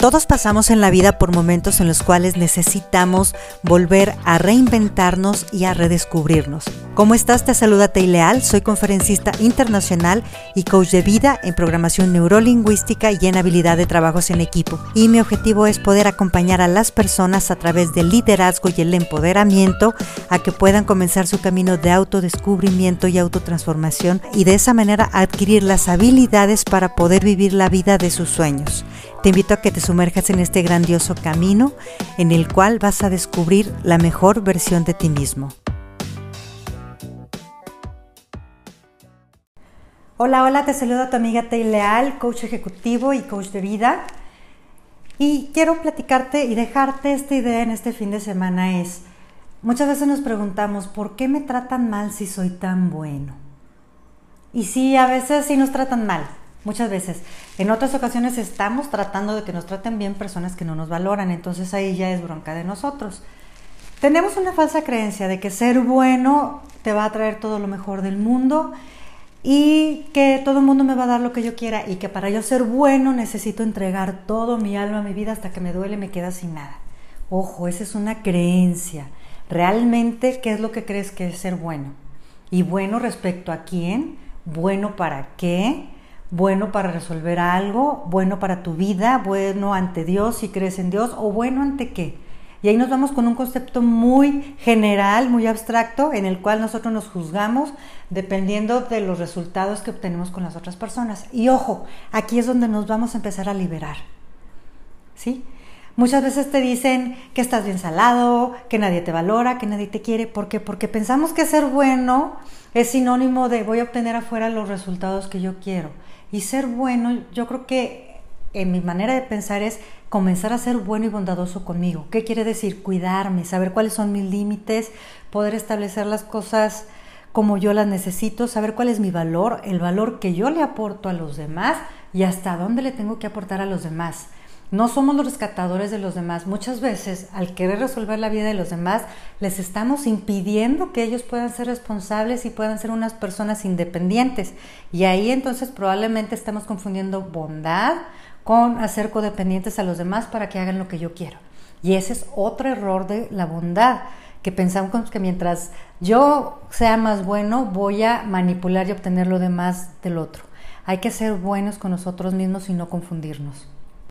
Todos pasamos en la vida por momentos en los cuales necesitamos volver a reinventarnos y a redescubrirnos. ¿Cómo estás? Te saluda Teileal, soy conferencista internacional y coach de vida en programación neurolingüística y en habilidad de trabajos en equipo. Y mi objetivo es poder acompañar a las personas a través del liderazgo y el empoderamiento a que puedan comenzar su camino de autodescubrimiento y autotransformación y de esa manera adquirir las habilidades para poder vivir la vida de sus sueños. Te invito a que te sumerjas en este grandioso camino en el cual vas a descubrir la mejor versión de ti mismo. Hola, hola, te saluda tu amiga Tay Leal, coach ejecutivo y coach de vida. Y quiero platicarte y dejarte esta idea en este fin de semana es, muchas veces nos preguntamos, ¿por qué me tratan mal si soy tan bueno? Y sí, a veces sí nos tratan mal, muchas veces. En otras ocasiones estamos tratando de que nos traten bien personas que no nos valoran, entonces ahí ya es bronca de nosotros. Tenemos una falsa creencia de que ser bueno te va a traer todo lo mejor del mundo y que todo el mundo me va a dar lo que yo quiera y que para yo ser bueno necesito entregar todo mi alma, mi vida hasta que me duele me queda sin nada. Ojo, esa es una creencia. Realmente, ¿qué es lo que crees que es ser bueno? Y bueno respecto a quién, bueno para qué, bueno para resolver algo, bueno para tu vida, bueno ante Dios si crees en Dios o bueno ante qué. Y ahí nos vamos con un concepto muy general, muy abstracto, en el cual nosotros nos juzgamos dependiendo de los resultados que obtenemos con las otras personas. Y ojo, aquí es donde nos vamos a empezar a liberar. ¿Sí? Muchas veces te dicen que estás bien salado, que nadie te valora, que nadie te quiere. ¿Por qué? Porque pensamos que ser bueno es sinónimo de voy a obtener afuera los resultados que yo quiero. Y ser bueno, yo creo que en mi manera de pensar es comenzar a ser bueno y bondadoso conmigo. ¿Qué quiere decir? Cuidarme, saber cuáles son mis límites, poder establecer las cosas como yo las necesito, saber cuál es mi valor, el valor que yo le aporto a los demás y hasta dónde le tengo que aportar a los demás. No somos los rescatadores de los demás. Muchas veces, al querer resolver la vida de los demás, les estamos impidiendo que ellos puedan ser responsables y puedan ser unas personas independientes. Y ahí entonces probablemente estamos confundiendo bondad con hacer codependientes a los demás para que hagan lo que yo quiero. Y ese es otro error de la bondad, que pensamos que mientras yo sea más bueno, voy a manipular y obtener lo demás del otro. Hay que ser buenos con nosotros mismos y no confundirnos.